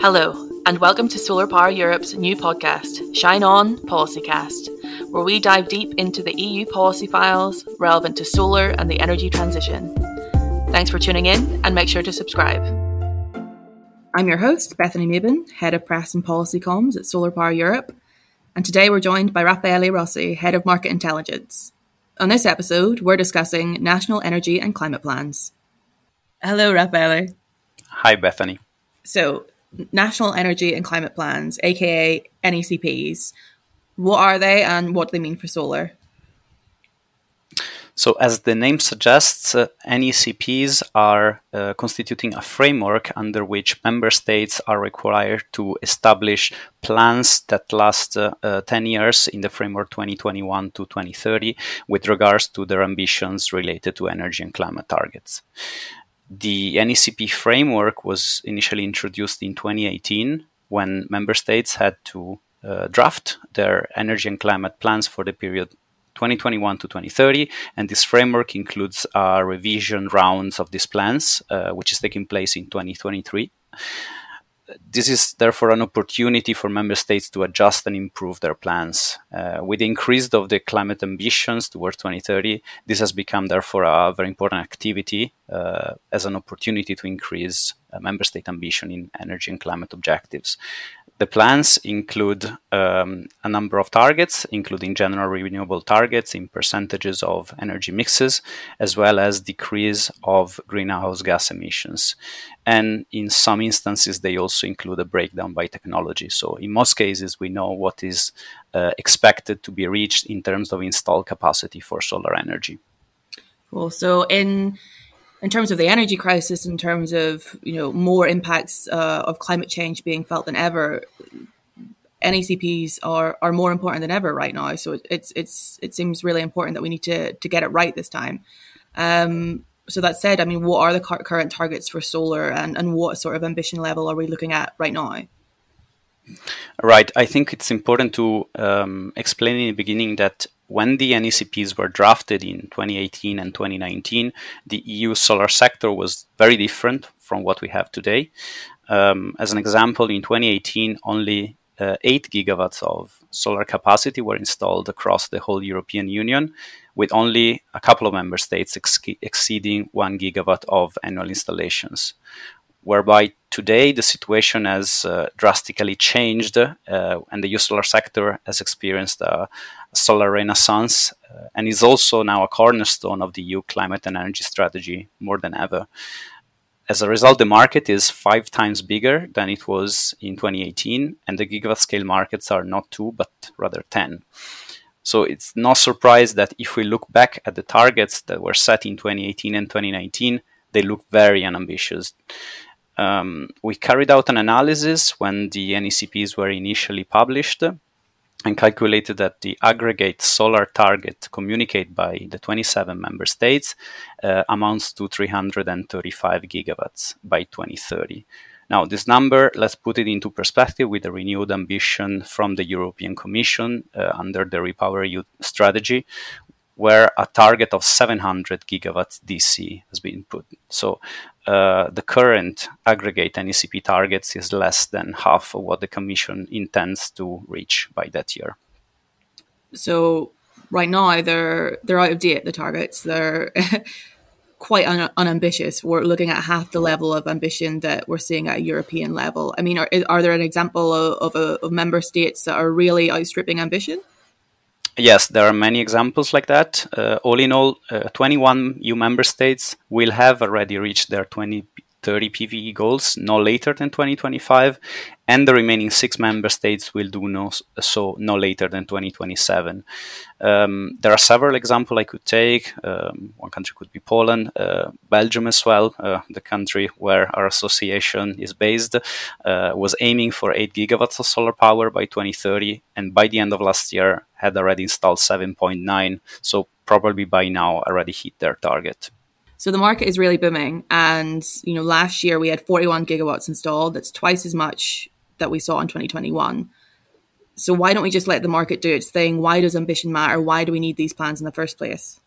Hello, and welcome to Solar Power Europe's new podcast, Shine On Policycast, where we dive deep into the EU policy files relevant to solar and the energy transition. Thanks for tuning in, and make sure to subscribe. I'm your host, Bethany Mabin, Head of Press and Policy Comms at Solar Power Europe, and today we're joined by Raffaele Rossi, Head of Market Intelligence. On this episode, we're discussing national energy and climate plans. Hello, Raffaele. Hi, Bethany. So, national energy and climate plans, aka NECPs, what are they and what do they mean for solar? So, as the name suggests, uh, NECPs are uh, constituting a framework under which member states are required to establish plans that last uh, uh 10 years in the framework 2021 to 2030 with regards to their ambitions related to energy and climate targets. The NECP framework was initially introduced in 2018 when member states had to uh, draft their energy and climate plans for the period 2021 to 2030. And this framework includes a revision rounds of these plans, uh, which is taking place in 2023 this is therefore an opportunity for member states to adjust and improve their plans. Uh, with the increase of the climate ambitions towards 2030, this has become therefore a very important activity uh, as an opportunity to increase uh, member state ambition in energy and climate objectives. The plans include um, a number of targets, including general renewable targets in percentages of energy mixes, as well as decrease of greenhouse gas emissions. And in some instances, they also include a breakdown by technology. So, in most cases, we know what is uh, expected to be reached in terms of installed capacity for solar energy. Cool. So, in in terms of the energy crisis, in terms of you know more impacts uh, of climate change being felt than ever, NECPs are are more important than ever right now. So it's it's it seems really important that we need to to get it right this time. Um, so that said, I mean, what are the current targets for solar, and and what sort of ambition level are we looking at right now? Right. I think it's important to um, explain in the beginning that when the NECPs were drafted in 2018 and 2019, the EU solar sector was very different from what we have today. Um, as an example, in 2018, only uh, 8 gigawatts of solar capacity were installed across the whole European Union, with only a couple of member states ex- exceeding 1 gigawatt of annual installations whereby today the situation has uh, drastically changed uh, and the solar sector has experienced a solar renaissance uh, and is also now a cornerstone of the EU climate and energy strategy more than ever. As a result, the market is five times bigger than it was in 2018, and the gigawatt scale markets are not two, but rather 10. So it's no surprise that if we look back at the targets that were set in 2018 and 2019, they look very unambitious um, we carried out an analysis when the NECPs were initially published and calculated that the aggregate solar target communicated by the 27 member states uh, amounts to 335 gigawatts by 2030. Now, this number, let's put it into perspective with the renewed ambition from the European Commission uh, under the Repower EU strategy, where a target of 700 gigawatts DC has been put. So uh, the current aggregate NECP targets is less than half of what the Commission intends to reach by that year. So right now they're they're out of date. The targets they're quite un- unambitious. We're looking at half the level of ambition that we're seeing at a European level. I mean, are, are there an example of, of, a, of member states that are really outstripping ambition? Yes, there are many examples like that. Uh, all in all, uh, 21 EU member states will have already reached their 2030 PVE goals no later than 2025, and the remaining six member states will do no, so no later than 2027. Um, there are several examples I could take. Um, one country could be Poland, uh, Belgium as well, uh, the country where our association is based, uh, was aiming for 8 gigawatts of solar power by 2030, and by the end of last year had already installed 7.9. So probably by now already hit their target. So the market is really booming, and you know last year we had 41 gigawatts installed. That's twice as much that we saw in 2021. So why don't we just let the market do its thing? Why does ambition matter? Why do we need these plans in the first place?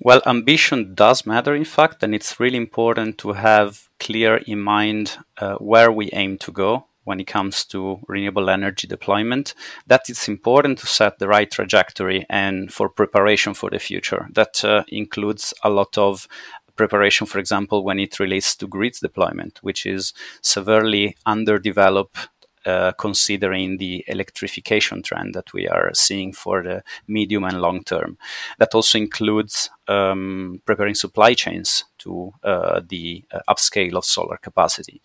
Well, ambition does matter, in fact, and it's really important to have clear in mind uh, where we aim to go when it comes to renewable energy deployment, that it's important to set the right trajectory and for preparation for the future. That uh, includes a lot of preparation, for example, when it relates to grids deployment, which is severely underdeveloped uh, considering the electrification trend that we are seeing for the medium and long term. That also includes um, preparing supply chains to uh, the uh, upscale of solar capacity.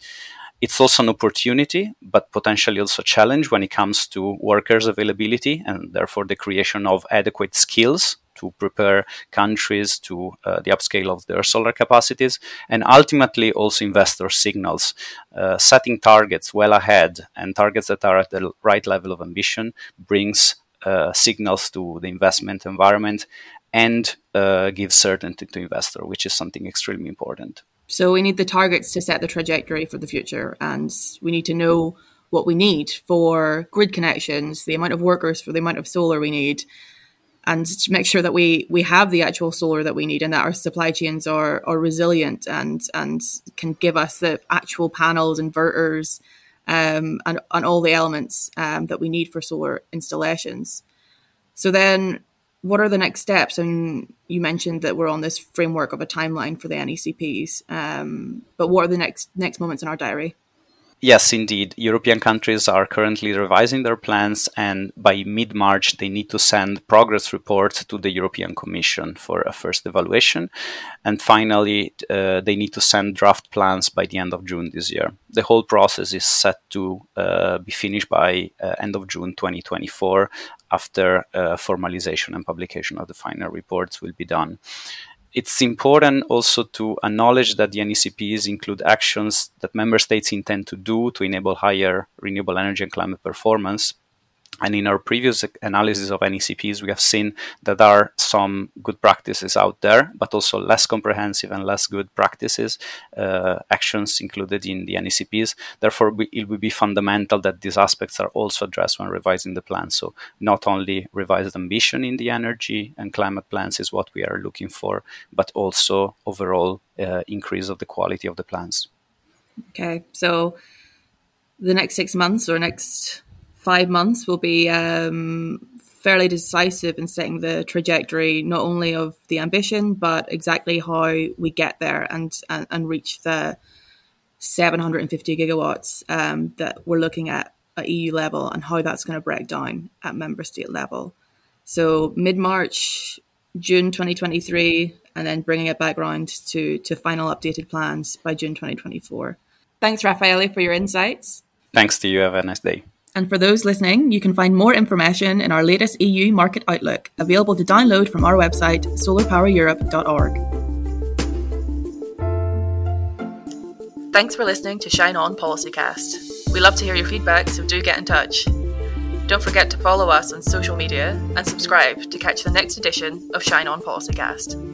It's also an opportunity, but potentially also a challenge when it comes to workers' availability and therefore the creation of adequate skills to prepare countries to uh, the upscale of their solar capacities, and ultimately also investor signals. Uh, setting targets well ahead and targets that are at the right level of ambition brings uh, signals to the investment environment and uh, gives certainty to investor, which is something extremely important. So we need the targets to set the trajectory for the future, and we need to know what we need for grid connections, the amount of workers for the amount of solar we need, and to make sure that we we have the actual solar that we need and that our supply chains are are resilient and and can give us the actual panels, inverters, um, and and all the elements um, that we need for solar installations. So then, what are the next steps? And you mentioned that we're on this framework of a timeline for the NECPs, um, but what are the next next moments in our diary? Yes, indeed. European countries are currently revising their plans, and by mid March, they need to send progress reports to the European Commission for a first evaluation. And finally, uh, they need to send draft plans by the end of June this year. The whole process is set to uh, be finished by uh, end of June 2024 after uh, formalization and publication of the final reports will be done it's important also to acknowledge that the NECPs include actions that member states intend to do to enable higher renewable energy and climate performance, and in our previous analysis of NECPs, we have seen that there are some good practices out there, but also less comprehensive and less good practices, uh, actions included in the NECPs. Therefore, it will be fundamental that these aspects are also addressed when revising the plan. So, not only revised ambition in the energy and climate plans is what we are looking for, but also overall uh, increase of the quality of the plans. Okay, so the next six months or next five months will be um, fairly decisive in setting the trajectory not only of the ambition but exactly how we get there and and, and reach the 750 gigawatts um, that we're looking at at EU level and how that's going to break down at member state level. So mid March, June 2023, and then bringing it back around to to final updated plans by June 2024. Thanks, Raffaele, for your insights. Thanks to you. Have a nice day. And for those listening, you can find more information in our latest EU Market Outlook, available to download from our website, solarpowereurope.org. Thanks for listening to Shine On Policycast. We love to hear your feedback, so do get in touch. Don't forget to follow us on social media and subscribe to catch the next edition of Shine On Policycast.